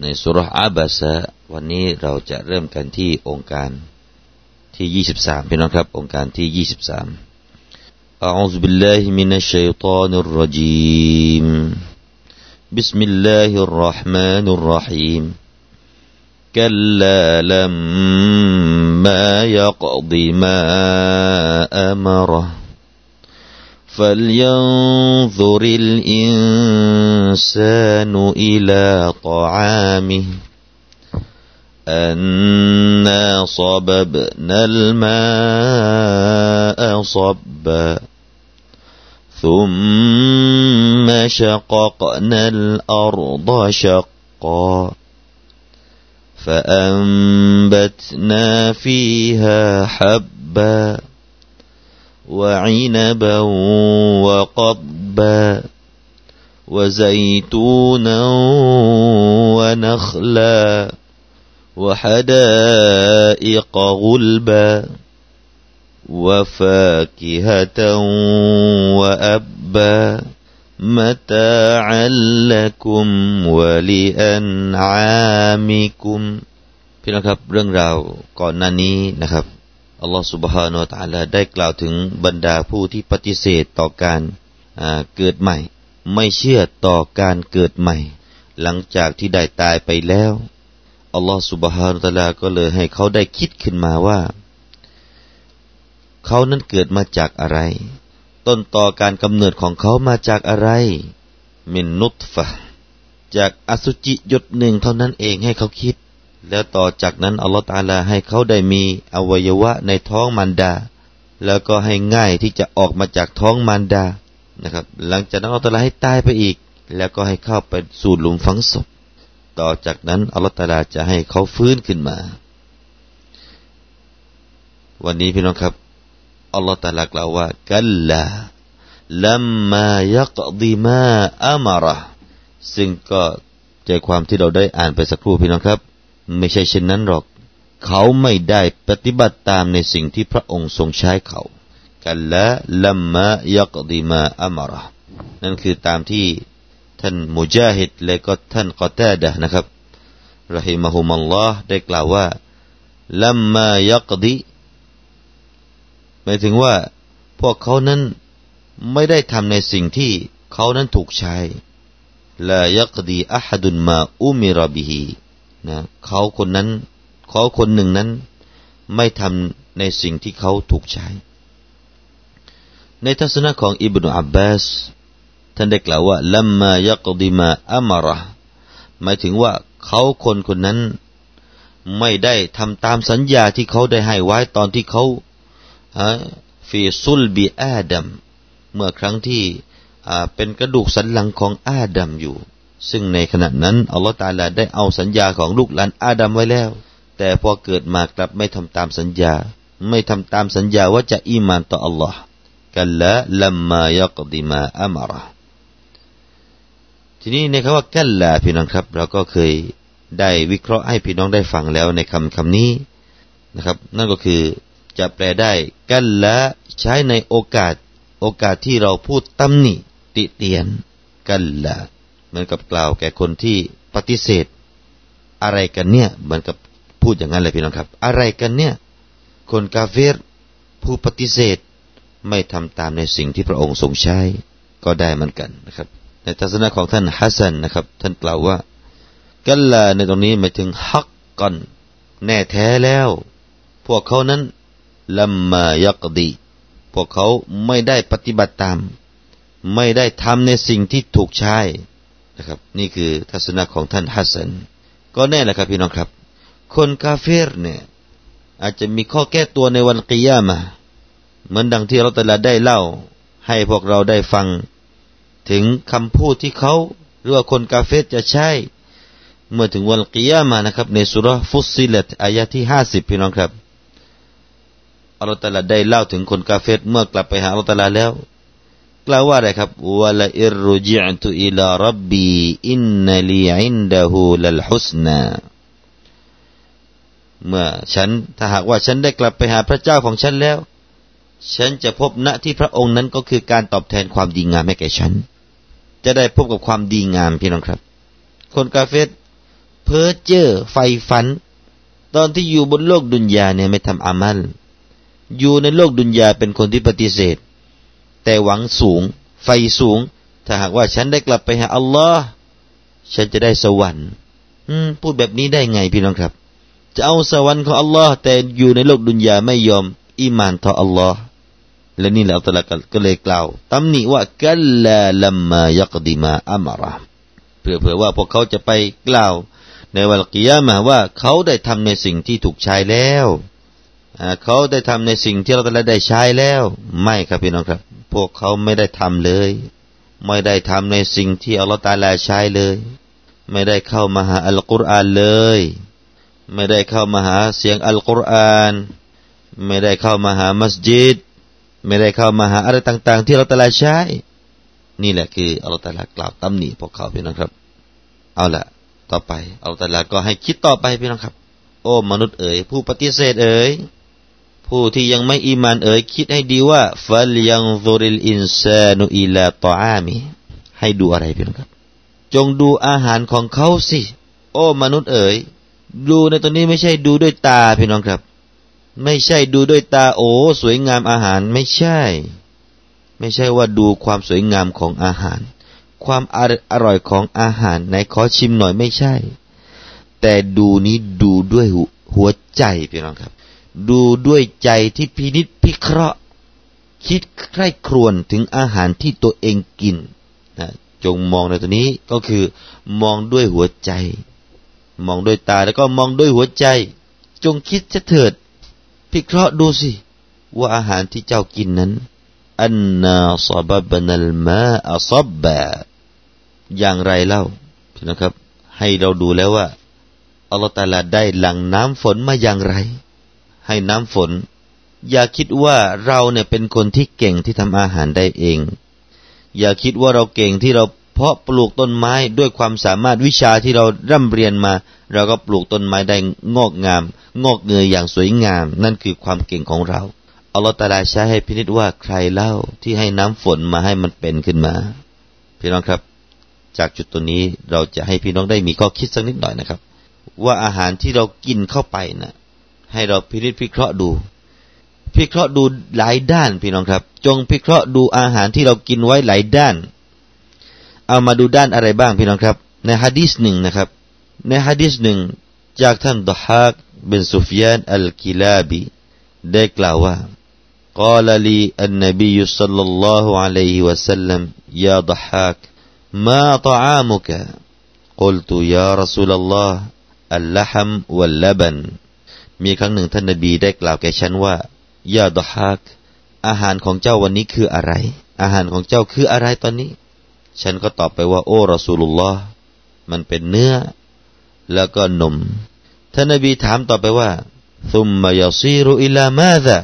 ในสุรอาบาสะวันนี้เราจะเริ่มกันที่องค์การที่ 23พี่น้องครับองค์การที่ 23 أعوذ بالله من الشيطان الرجيم بسم الله الرحمن الرحيم كلا لما يقض ما أمره فلينظر الإنسان إلى طعامه. أنا صببنا الماء صبا ثم شققنا الأرض شقا. فأنبتنا فيها حبا. وعنبا وقبا وزيتونا ونخلا وحدائق غلبا وفاكهة وأبا متاعا لكم ولأنعامكم พี่น้องครับเรื่องราวก่อนหน้านี้นะครับ อัลลอฮฺสุบฮานาอัลลอฮฺได้กล่าวถึงบรรดาผู้ที่ปฏิเสธต่อการเกิดใหม่ ไม่เชื่อต่อการเกิดใหม่ หลังจากที่ได้ตายไปแล้วอัลลอฮฺสุบฮานาอัลลอฮฺก็เลยให้เขาได้คิดขึ้นมาว่า เขานั้นเกิดมาจากอะไร ต้นต่อการกำเนิดของเขามาจากอะไรมินนุตฟะจากอสุจิหยดหนึ่งเท่านั้นเองให้เขาคิด แล้วต่อจากนั้นอัลลอฮฺตาลาให้เขาได้มีอวัยวะในท้องมารดา แล้วก็ให้ง่ายที่จะออกมาจากท้องมารดานะครับ หลังจากนั้นอัลลอฮฺตาลาให้ตายไปอีก แล้วก็ให้เข้าไปสู่หลุมฝังศพ ต่อจากนั้นอัลลอฮฺตาลาจะให้เขาฟื้นขึ้นมา วันนี้พี่น้องครับอัลลอฮฺตาลากล่าวว่ากัลลาลัมมายักดีมาอามาระซึ่งก็ใจความที่เราได้อ่านไปสักครู่พี่น้องครับ ไม่ใช่เช่นนั้นหรอก เขาไม่ได้ปฏิบัติตามในสิ่งที่พระองค์ทรงใช้เขากันละลัมมายักดีมาอัมระนั่นคือตามที่ท่านมุจาฮิดและก็ท่านกอตาดะนะครับรหิมะฮุมัลลอฮ์ได้กล่าวว่าลัมมายักดีหมายถึงว่า พวกเขานั้นไม่ได้ทำในสิ่งที่เขานั้นถูกใช้ลายักดีอะฮัดุนมาอุมิรบิฮี นะเขาคนนั้นเขาคนหนึ่งนั้นไม่ทำในสิ่งที่เขาถูกใช้ ในทัศนะของอิบนุอับบาสท่านได้กล่าวว่าลัมมายักดิมาอัมระหมายถึงว่าเขาคนคนนั้นไม่ได้ทำตามสัญญาที่เขาได้ให้ไว้ตอนที่เขาฟีซุลบีอาดัมเมื่อครั้งที่เป็นกระดูกสันหลังของอาดัมอยู่ ซึ่งในขณะนั้นอัลลอฮฺตาลาได้เอาสัญญาของลูกหลานอาดัมไว้แล้ว แต่พอเกิดมากลับไม่ทำตามสัญญา ไม่ทำตามสัญญาว่าจะอีมานต่ออัลลอฮ์กันละลัมมายักดิมาอัมระทีนี้ในคำว่ากันละพี่น้องครับ เราก็เคยได้วิเคราะห์ให้พี่น้องได้ฟังแล้วในคำคำนี้นะครับ นั่นก็คือจะแปลได้กันละใช้ในโอกาส โอกาสที่เราพูดตำหนิติเตียนกันละ เหมือนกับกล่าวแก่คนที่ปฏิเสธ อะไรกันเนี่ยเหมือนกับพูดอย่างนั้นเลยพี่น้องครับ อะไรกันเนี่ย คนกาเฟรผู้ปฏิเสธไม่ทำตามในสิ่งที่พระองค์ทรงใช้ก็ได้เหมือนกันนะครับในทัศนะของท่านฮัสซันนะครับ ท่านกล่าวว่า กัลลาในตรงนี้หมายถึงฮักก่อนแน่แท้แล้ว พวกเขานั้นลัมมายักดี พวกเขาไม่ได้ปฏิบัติตาม ไม่ได้ทำในสิ่งที่ถูกใช้ นะครับ นี่คือทัศนะของท่านฮัสซันก็แน่แหละครับพี่น้องครับ คนกาเฟรเนี่ยอาจจะมีข้อแก้ตัวในวันกิยามาเหมือนดังที่เราแต่ละได้เล่า ให้พวกเราได้ฟัง ถึงคำพูดที่เขาหรือว่าคนกาเฟรจะใช้ เมื่อถึงวันกิยามานะครับ ในซูเราะฮ์ฟุศศิลัตอายะฮ์ที่ห้าสิบพี่น้องครับอัลลอฮฺตะลาได้เล่าถึงคนกาเฟรเมื่อกลับไปหาอัลลอฮฺตะลาแล้ว กล่าวว่าอะไรครับولئن رجعت إلى ربي إن لي عنده للحسنىเมื่อฉันถ้าหากว่าฉันได้กลับไปหาพระเจ้าของฉันแล้ว ฉันจะพบณที่พระองค์นั้นก็คือการตอบแทนความดีงามให้แก่ฉัน จะได้พบกับความดีงามพี่น้องครับ คนกาเฟตเพ้อเจ้อไฟฝัน ตอนที่อยู่บนโลกดุนยาเนี่ยไม่ทำอามัลอยู่ในโลกดุนยาเป็นคนที่ปฏิเสธ แต่หวังสูง ไฟสูง ถ้าหากว่าฉันได้กลับไปหาอัลลอฮ์ฉันจะได้สวรรค์พูดแบบนี้ได้ไงพี่น้องครับ จะเอาสวรรค์ของอัลลอฮ์แต่อยู่ในโลกดุนยาไม่ยอมอิมานต่ออัลลอฮ์และนี่แหละอัลลอฮ์ก็เลยกล่าวตำหนิว่ากัลลาลัมมายักดิมาอัมระเพื่อเผื่อว่าพวกเขาจะไปกล่าว ในวันกิยามะว่าเขาได้ทำในสิ่งที่ถูกใช้แล้วเขาได้ทำในสิ่งที่เราได้ใช้แล้ว ไม่ครับพี่น้องครับ พวกเขาไม่ได้ทำเลย ไม่ได้ทำในสิ่งที่อัลลอฮฺตาลาใช้เลย ไม่ได้เข้ามาหาอัลกุรอานเลย ไม่ได้เข้ามาหาเสียงอัลกุรอาน ไม่ได้เข้ามาหามัสยิด ไม่ได้เข้ามาหาอะไรต่าง ๆ ที่เราตาลาใช้ นี่แหละคืออัลลอฮฺตาลากล่าวตำหนิพวกเขาพี่น้องครับ เอาละต่อไปอัลลอฮฺตาลาก็ให้คิดต่อไปพี่น้องครับ โอ้มนุษย์เอ๋ยผู้ปฏิเสธเอ๋ย ผู้ที่ยังไม่อีมานเอ๋ยคิดให้ดีว่าฟัลยังซุริลอินซานุอิลาตออามีให้ดูอะไรพี่น้องครับ จงดูอาหารของเขาสิ โอ้มนุษย์เอ๋ยดูในตัวนี้ไม่ใช่ดูด้วยตาพี่น้องครับ ไม่ใช่ดูด้วยตาโอ้สวยงามอาหารไม่ใช่ ไม่ใช่ว่าดูความสวยงามของอาหาร ความอร่อยของอาหารไหนขอชิมหน่อยไม่ใช่ แต่ดูนี้ดูด้วยหัวใจพี่น้องครับ ดูด้วยใจที่พินิษพิเคราะห์ คิดใคร่ครวญถึงอาหารที่ตัวเองกินนะจงมองในตัวนี้ก็คือ มองด้วยหัวใจ มองด้วยตาแล้วก็มองด้วยหัวใจ จงคิดจะเถิด พิเคราะห์ดูสิ ว่าอาหารที่เจ้ากินนั้นอันนาซาบบนัลมาอัซบบะอย่างไรเล่านะครับ ให้เราดูแล้วว่าอัลลอฮฺตาลาได้หลั่งน้ำฝนมาอย่างไร ให้น้ำฝน อย่าคิดว่าเราเนี่ยเป็นคนที่เก่งที่ทำอาหารได้เอง อย่าคิดว่าเราเก่งที่เราเพาะปลูกต้นไม้ด้วยความสามารถวิชาที่เราร่ำเรียนมา เราก็ปลูกต้นไม้ได้งอกงาม งอกเงยอย่างสวยงาม นั่นคือความเก่งของเราอัลลอฮฺตาลาใช้ให้พินิจว่าใครเล่าที่ให้น้ำฝนมาให้มันเป็นขึ้นมา พี่น้องครับ จากจุดตัวนี้เราจะให้พี่น้องได้มีข้อคิดสักนิดหน่อยนะครับ ว่าอาหารที่เรากินเข้าไปนะ่ะ ให้เราพิจิตพิเคราะห์ดู พิเคราะห์ดูหลายด้านพี่น้องครับ จงพิเคราะห์ดูอาหารที่เรากินไว้หลายด้าน เอามาดูด้านอะไรบ้างพี่น้องครับ ในฮะดีษหนึ่งนะครับ ในฮะดีษหนึ่งจากท่านดฮากเป็นซุฟยานอัลกิลาบีได้กล่าวว่า قال لي النبي صلى الله عليه وسلم يا ضحاك ما طعامك قلت يا رسول الله اللحم واللبن มีครั้งหนึ่งท่านนบีได้กล่าวแก่ฉันว่ายาดฮักอาหารของเจ้าวันนี้คืออะไร อาหารของเจ้าคืออะไรตอนนี้ ฉันก็ตอบไปว่า โอ้รอสูลุลลอฮ์มันเป็นเนื้อ แล้วก็นมท่านนบีถามต่อไปว่าซุมมายาซีรุอิลามาซะ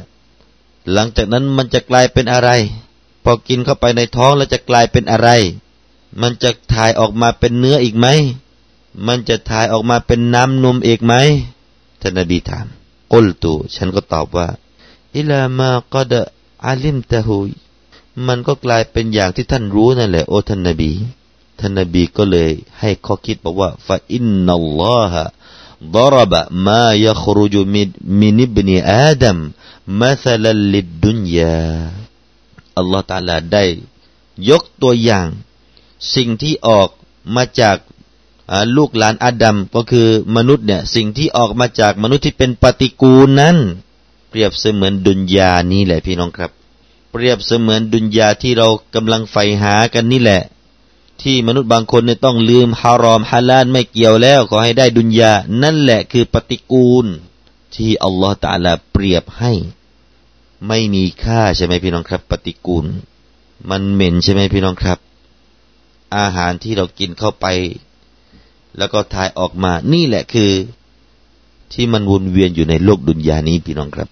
หลังจากนั้นมันจะกลายเป็นอะไร พอกินเข้าไปในท้องแล้วจะกลายเป็นอะไร มันจะถ่ายออกมาเป็นเนื้ออีกไหม มันจะถ่ายออกมาเป็นน้ำนมอีกไหม ท่านนบีถามกุลตูฉันก็ตอบว่าอิลามากอดอาลิมตะฮูมันก็กลายเป็นอย่างที่ท่านรู้นั่นแหละโอ้ท่านนบีท่านนบีก็เลยให้ข้อคิดบอกว่าฟาอินนัลลอฮะดรับมายัครุจมิมินิบนีอาดัมมัสลัลิดดุนยาอัลลอฮฺตาลาได้ ยกตัวอย่าง สิ่งที่ออกมาจาก ลูกหลานอาดัมก็คือมนุษย์เนี่ยสิ่งที่ออกมาจากมนุษย์ที่เป็นปฏิกูลนั้น เปรียบเสมือนดุนยานี้แหละพี่น้องครับ เปรียบเสมือนดุนยาที่เรากำลังใฝ่หากันนี่แหละ ที่มนุษย์บางคนเนี่ยต้องลืมฮารอมฮาลาลไม่เกี่ยวแล้ว ขอให้ได้ดุนยา นั่นแหละคือปฏิกูล ที่อัลลอฮฺตาลาเปรียบให้ ไม่มีค่าใช่ไหมพี่น้องครับ ปฏิกูล มันเหม็นใช่ไหมพี่น้องครับ อาหารที่เรากินเข้าไป แล้วก็ถ่ายออกมา นี่แหละคือ ที่มันวนเวียนอยู่ในโลกดุนยานี้พี่น้องครับ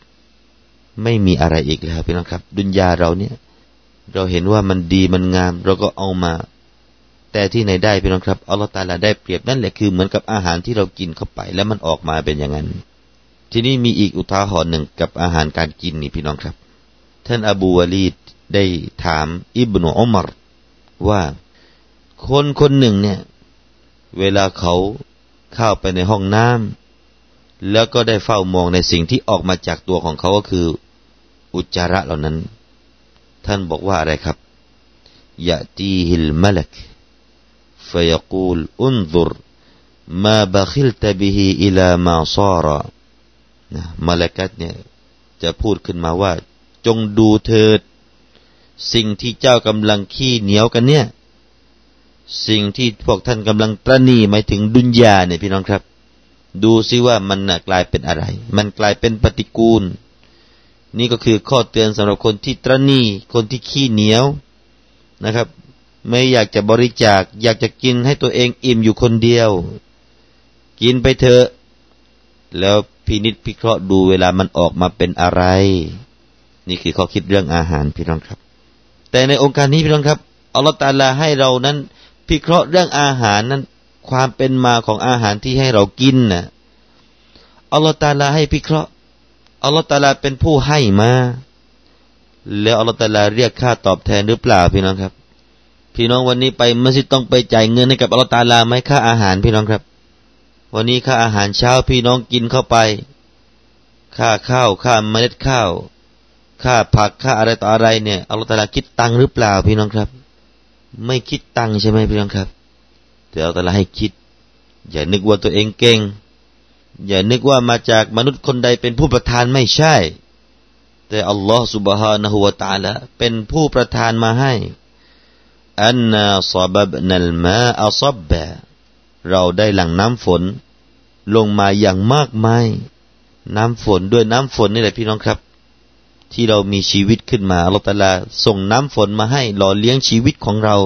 ไม่มีอะไรอีกแล้วพี่น้องครับ ดุนยาเราเนี่ย เราเห็นว่ามันดีมันงาม เราก็เอามา แต่ที่ไหนได้พี่น้องครับอัลลอฮฺตาลาได้เปรียบนั่นแหละคือเหมือนกับอาหารที่เรากินเข้าไป แล้วมันออกมาเป็นอย่างนั้น ทีนี้มีอีกอุทาหรณ์หนึ่งกับอาหารการกินนี่พี่น้องครับ ท่านอบูวาลีดได้ถามอิบนุอุมารว่า คนคนหนึ่งเนี่ย เวลาเขาเข้าไปในห้องน้ำแล้วก็ได้เฝ้ามองในสิ่งที่ออกมาจากตัวของเขาก็คือ อุจจาระเหล่านั้น ท่านบอกว่าอะไรครับยะตีฮิลมลักฟยกูลอุนซุรมาบะคิลตบิฮีอิลามาซาระนะมาลกัตเนี่ยจะพูดขึ้นมาว่า จงดูเถิด สิ่งที่เจ้ากำลังขี้เหนียวกันเนี่ย สิ่งที่พวกท่านกำลังตรณีหมายถึงดุนยาเนี่ยพี่น้องครับ ดูซิว่ามันกลายเป็นอะไร มันกลายเป็นปฏิกูล นี่ก็คือข้อเตือนสำหรับคนที่ตรณีคนที่ขี้เหนียวนะครับ ไม่อยากจะบริจาค อยากจะกินให้ตัวเองอิ่มอยู่คนเดียว กินไปเถอะ แล้วพินิษพิเคราะห์ดูเวลามันออกมาเป็นอะไร นี่คือข้อคิดเรื่องอาหารพี่น้องครับ แต่ในองค์การนี้พี่น้องครับอัลลอฮฺตาลาให้เรานั้น พิเคราะห์เรื่องอาหารนั้น ความเป็นมาของอาหารที่ให้เรากินนะอัลลอฮฺตาลาให้พิเคราะห์อัลลอฮฺตาลาเป็นผู้ให้มา แล้วอัลลอฮฺตาลาเรียกค่าตอบแทนหรือเปล่าพี่น้องครับ พี่น้องวันนี้ไปมัสยิดต้องไปจ่ายเงินให้กับอัลลอฮฺตาลาไหมค่าอาหารพี่น้องครับ วันนี้ค่าอาหารเช้าพี่น้องกินเข้าไป ค่าข้าวค่าเมล็ดข้าว ค่าผักค่าอะไรต่ออะไรเนี่ยอัลลอฮฺตาลาคิดตังหรือเปล่าพี่น้องครับ ไม่คิดตังใช่ไหมพี่น้องครับ แต่เอาแต่ละให้คิด อย่านึกว่าตัวเองเก่ง อย่านึกว่ามาจากมนุษย์คนใดเป็นผู้ประทานไม่ใช่ แต่อัลลอฮฺสุบฮานะฮุวาตาละเป็นผู้ประทานมาให้อันนาซาบบนัลมาอัซบแบเราได้หลั่งน้ำฝน ลงมาอย่างมากมาย น้ำฝนด้วยน้ำฝนนี่แหละพี่น้องครับ ที่เรามีชีวิตขึ้นมาอัลลอฮฺตาลาส่งน้ำฝนมาให้หล่อเลี้ยงชีวิตของเรา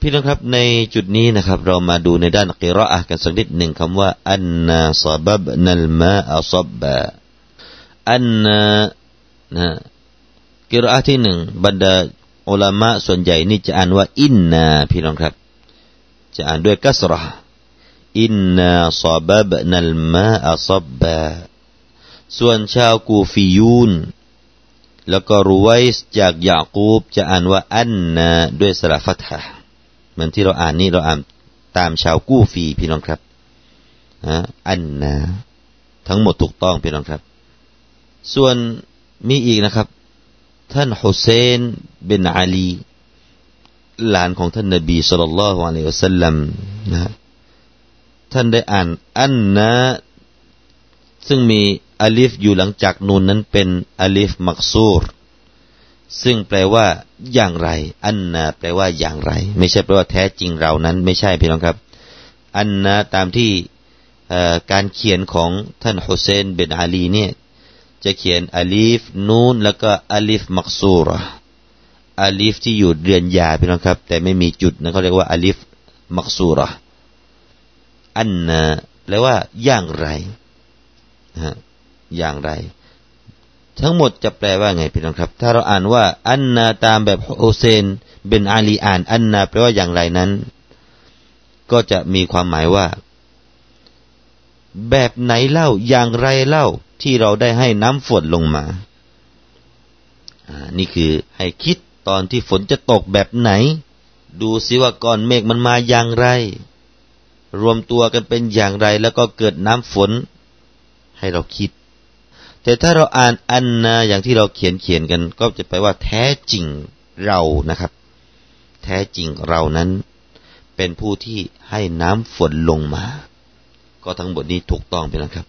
พี่น้องครับในจุดนี้นะครับ เรามาดูในด้านกิรออะกันสักนิดหนึ่งคำว่าอันนาซาบับนัลมาอัซบบะอันนานะกิรออะที่หนึ่งบรรดาอุลามะส่วนใหญ่นี่จะอ่านว่าอินนาพี่น้องครับ จะอ่านด้วยกัสรห์อินนาซาบับนัลมาอัซบบะส่วนชาวกูฟิยูน แล้วก็รูไวส์จากยากูบจะอ่านว่าอันนาด้วยสระฟัตฮะเหมือนที่เราอ่านนี่เราอ่านตามชาวกูฟีพี่น้องครับอันนาทั้งหมดถูกต้องพี่น้องครับ ส่วนมีอีกนะครับ ท่านฮุเซนเบนอาลี หลานของท่านนบีสุลต่านละฮ์อะลัยฮิวสัลลัมนะท่านได้อ่าน أنى ซึ่งมี อลิฟอยู่หลังจากนูนนั้นเป็นอลิฟมักซูร ซึ่งแปลว่า อย่างไร أنى แปลว่าอย่างไร ไม่ใช่แปลว่าแท้จริงเรานั้น ไม่ใช่พี่น้องครับ أنى ตามที่การเขียนของท่านฮุเซนเบนอาลีเนี่ยจะเขียนอลิฟนูนแล้วก็อลิฟมักซูรอลิฟที่อยู่เรือนยาพี่น้องครับ แต่ไม่มีจุดนะเขาเรียกว่าอลิฟมักซูรอันนาแปลว่าอย่างไรนะ อย่างไร ทั้งหมดจะแปลว่าไงพี่น้องครับ ถ้าเราอ่านว่า อันนาตามแบบโอเซนเบนอาลีอ่าน อันนาแปลว่าอย่างไรนั้น ก็จะมีความหมายว่า แบบไหนเล่าอย่างไรเล่าที่เราได้ให้น้ำฝนลงมาอ่านี่คือให้คิดตอนที่ฝนจะตกแบบไหน ดูสิว่าก้อนเมฆมันมาอย่างไร รวมตัวกันเป็นอย่างไรแล้วก็เกิดน้ำฝน ให้เราคิด แต่ถ้าเราอ่านอันนาอย่างที่เราเขียนเขียนกัน ก็จะแปว่าแท้จริงเรานะครับ แท้จริงเรานั้น เป็นผู้ที่ให้น้ำฝนลงมา ก็ทั้งหมดนี้ถูกต้องไปแล้วครับ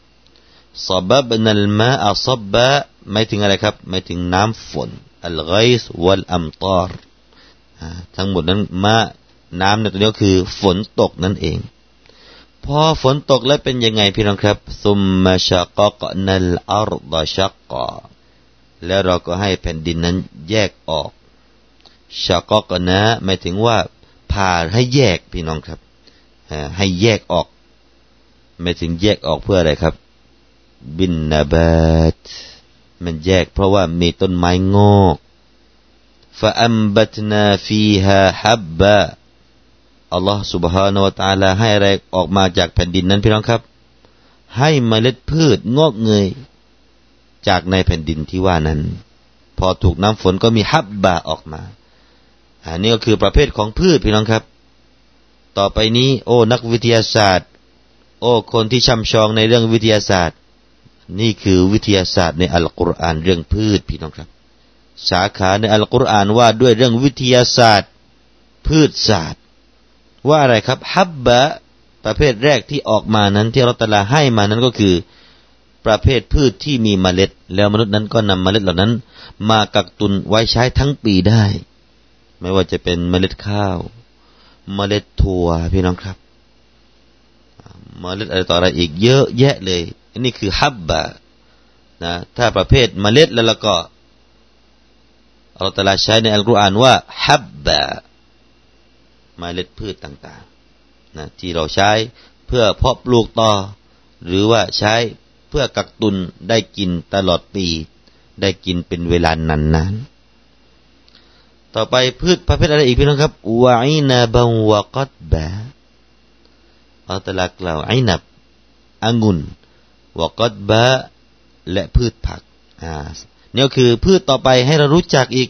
ซาบบนัลมาอัซบบะไม่ถึงอะไรครับ ไม่ถึงน้ำฝนอัลไกส์วัลอัมตารทั้งหมดนั้นมาน้ำในตัวนี้ก็คือฝนตกนั่นเอง พอฝนตกแล้วเป็นยังไงพี่น้องครับซุมมาชะกกนัลอารดชักกแล้วเราก็ให้แผ่นดินนั้นแยกออกชะกกนะหมายถึงว่าผ่าให้แยกพี่น้องครับให้แยกออกไม่ถึงแยกออกเพื่ออะไรครับ บินนาบัตมันแยกเพราะว่ามีต้นไม้งอกฟะอั อัลลอฮ์ سبحانه และ تعالى ให้อะไรออกมาจากแผ่นดินนั้นพี่น้องครับ ให้เมล็ดพืชงอกเงยจากในแผ่นดินที่ว่านั้น พอถูกน้ำฝนก็มีฮับบะออกมาอันนี้ก็คือประเภทของพืชพี่น้องครับ ต่อไปนี้ โอ้นักวิทยาศาสตร์ โอ้คนที่ช่ำชองในเรื่องวิทยาศาสตร์ นี่คือวิทยาศาสตร์ในอัลกุรอานเรื่องพืชพี่น้องครับ สาขาในอัลกุรอานว่าด้วยเรื่องวิทยาศาสตร์ พืชศาสตร์ ว่าอะไรครับฮับบะประเภทแรกที่ออกมานั้นที่เราตลาให้มานั้นก็คือ ประเภทพืชที่มีเมล็ด แล้วมนุษย์นั้นก็นำเมล็ดเหล่านั้น มากักตุนไว้ใช้ทั้งปีได้ ไม่ว่าจะเป็นเมล็ดข้าว เมล็ดถั่วพี่น้องครับ เมล็ดอะไรต่ออะไรอีกเยอะแยะเลยอันนี้คือฮับบะนะถ้าประเภทเมล็ดแล้วล้วก็อัลตลาใช้ในอัลกุรอานว่าฮับบะ เมล็ดพืชต่างๆนะที่เราใช้เพื่อเพาะปลูกต่อ หรือว่าใช้เพื่อกักตุนได้กินตลอดปี ได้กินเป็นเวลานานๆต่อไปพืชประเภทอะไรอีกพี่น้องครับวาอินาบังวะกัดบะอัตลักล่าวอินับองุ่นวะกัดบะและพืชผักอ่านี่ยคือพืชต่อไปให้เรารู้จักอีก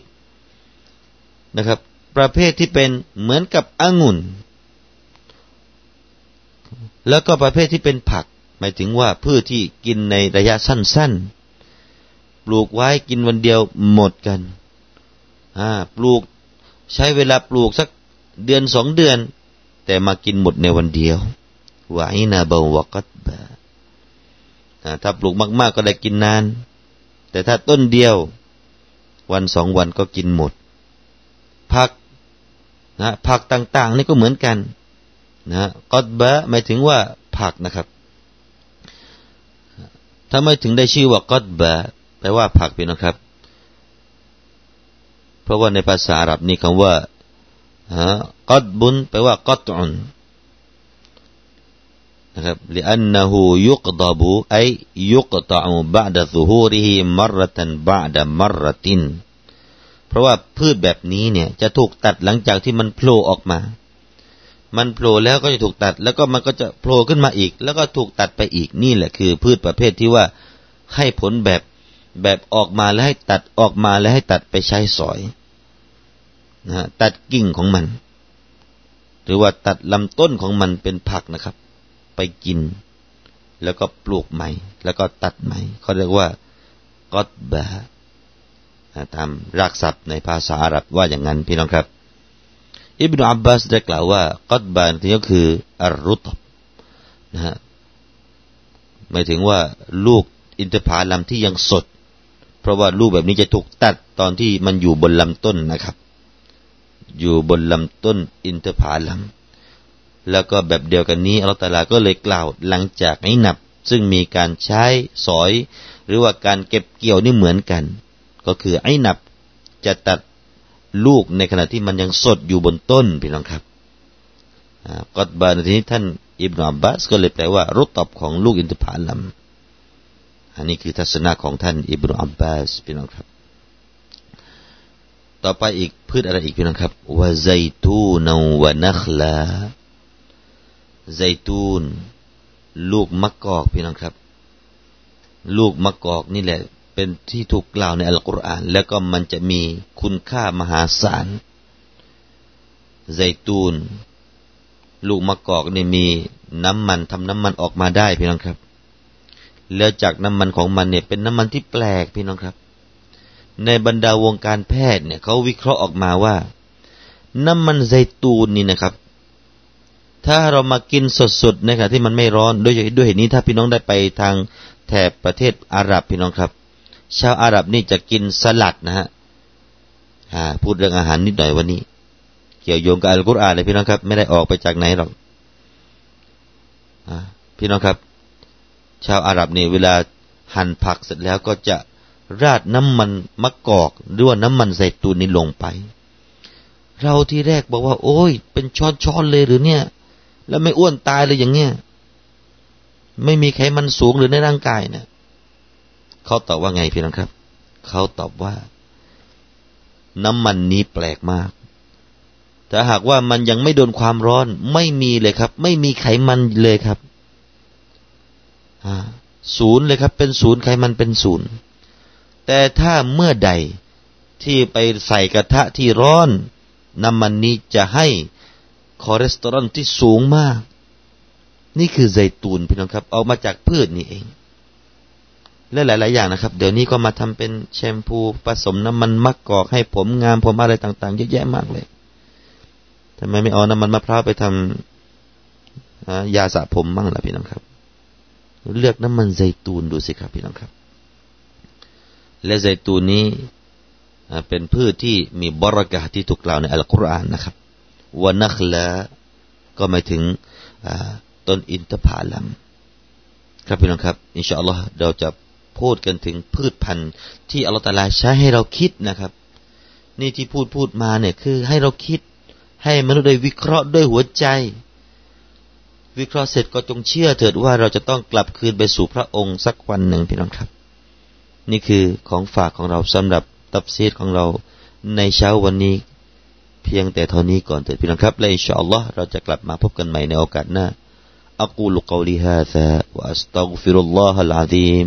นะครับ ประเภทที่เป็นเหมือนกับองุ่น แล้วก็ประเภทที่เป็นผัก หมายถึงว่าพืชที่กินในระยะสั้นๆ ปลูกไว้กินวันเดียวหมดกันอ่าปลูกใช้เวลาปลูกสักเดือนสองเดือน แต่มากินหมดในวันเดียววาอินาบาวกัตบะถ้าปลูกมาก ๆ ก็ได้กินนาน แต่ถ้าต้นเดียว วันสองวันก็กินหมด ผัก นะผักต่าง ๆ นี่ก็เหมือนกันนะกอดบะหมายถึงว่าผักนะครับถ้าไม่ถึงได้ชื่อว่ากอดบะแปลว่าผักพี่นะครับเพราะว่าในภาษาอาหรับนี่คำว่ากัดบุนแปลว่ากัดอุนนะครับ لأنه يقضب أي يقطع بعد ظهوره مرة بعد مرة เพราะว่าพืชแบบนี้เนี่ยจะถูกตัดหลังจากที่มันโผล่ออกมา มันโผล่แล้วก็จะถูกตัด แล้วก็มันก็จะโผล่ขึ้นมาอีก แล้วก็ถูกตัดไปอีกนี่แหละคือ พืชประเภทที่ว่าให้ผลแบบแบบออกมาแล้วให้ตัดออกมาแล้วให้ตัดไปใช้สอยนะตัดกิ่งของมัน หรือว่าตัดลำต้นของมันเป็นผักนะครับ ไปกิน แล้วก็ปลูกใหม่ แล้วก็ตัดใหม่เขาเรียกว่ากอดบะ ตามรากศัพท์ในภาษาอาหรับว่าอย่างนั้นพี่น้องครับ อิบนาอับบาสได้กล่าวว่ากอดบานที่ก็คืออารุตบนะฮะหมายถึงว่าลูกอินทผลัมที่ยังสด เพราะว่าลูกแบบนี้จะถูกตัดตอนที่มันอยู่บนลำต้นนะครับ อยู่บนลำต้นอินทผลัมแล้วก็แบบเดียวกันนี้อัลตาลาก็เลยกล่าวหลังจากไอ้นับ ซึ่งมีการใช้สอย หรือว่าการเก็บเกี่ยวนี่เหมือนกัน ก็คือไอ้นับจะตัดลูกในขณะที่มันยังสดอยู่บนต้นพี่น้องครับกอดบานทีนี้ท่านอิบนาอับบาสก็เลยแปลว่ารุตตบของลูกอินทผลัมอันนี้คือทัศนะของท่านอิบรุอับบาสพี่น้องครับ ต่อไปอีกพืชอะไรอีกพี่น้องครับวะไซตูนวะนัคลาไซตูน ลูกมะกอกพี่น้องครับ ลูกมะกอกนี่แหละ เป็นที่ถูกกล่าวในอัลกุรอาน แล้วก็มันจะมีคุณค่ามหาศาลไซตูน ลูกมะกอกเนี่ยมีน้ำมันทำน้ำมันออกมาได้พี่น้องครับ แล้วจากน้ำมันของมันเนี่ยเป็นน้ำมันที่แปลกพี่น้องครับ ในบรรดาวงการแพทย์เนี่ยเขาวิเคราะห์ออกมาว่า น้ำมันไซตูนนี่นะครับ ถ้าเรามากินสดๆนะครับที่มันไม่ร้อนด้วยด้วยเหตุนี้ถ้าพี่น้องได้ไปทางแถบประเทศอาหรับพี่น้องครับ ชาวอาหรับนี่จะกินสลัดนะฮะพูดเรื่องอาหารนิดหน่อยวันนี้ เกี่ยวโยงกับอัลกุรอานเลยพี่น้องครับ ไม่ได้ออกไปจากไหนหรอกพี่น้องครับ ชาวอาหรับนี่เวลาหั่นผักเสร็จแล้วก็จะราดน้ำมันมะกอกหรือว่าน้ำมันไซตูนนี้ลงไป เราที่แรกบอกว่า โอ้ย เป็นช้อนๆเลยหรือเนี่ย แล้วไม่อ้วนตายเลยอย่างเงี้ยไม่มีไขมันสูงหรือในร่างกายเนะ เขาตอบว่าไงพี่น้องครับ เขาตอบว่า น้ำมันนี้แปลกมาก แต่หากว่ามันยังไม่โดนความร้อน ไม่มีเลยครับ ไม่มีไขมันเลยครับศูนย์เลยครับ เป็นศูนย์ไขมันเป็นศูนย์ แต่ถ้าเมื่อใดที่ไปใส่กระทะที่ร้อน น้ำมันนี้จะให้คอเลสเตอรอลที่สูงมาก นี่คือไซตูนพี่น้องครับ เอามาจากพืชนี่เอง และหลาย ๆ อย่างนะครับ เดี๋ยวนี้ก็มาทำเป็นแชมพูผสมน้ำมันมะกอกให้ผมงามผมอะไรต่าง ๆ เยอะแยะมากเลยทำไมไม่เอาน้ำมันมะพร้าวไปทำยาสระผมบ้างล่ะพี่น้องครับ เลือกน้ำมันไซตูนดูสิครับ พี่น้องครับ และไซตูนนี้เป็นพืชที่มีบรักะที่ถูกกล่าวในอัลกุรอานนะครับวานักละก็หมายถึงต้นอินทผลัมครับพี่น้องครับ อินชาอัลลอฮ์เราจะ พูดกันถึงพืชพันธุ์ที่อัลลอฮฺตาลาใช้ให้เราคิดนะครับ นี่ที่พูดพูดมาเนี่ยคือให้เราคิดให้มนุษย์ได้วิเคราะห์ด้วยหัวใจ วิเคราะห์เสร็จก็จงเชื่อเถิดว่าเราจะต้องกลับคืนไปสู่พระองค์สักวันหนึ่งพี่น้องครับ นี่คือของฝากของเราสำหรับตับซีดของเราในเช้าวันนี้ เพียงแต่เท่านี้ก่อนเถิดพี่น้องครับและอินชาอัลลอฮ์เราจะกลับมาพบกันใหม่ในโอกาสหน้า أقول قولي هذا وأستغفر الله العظيم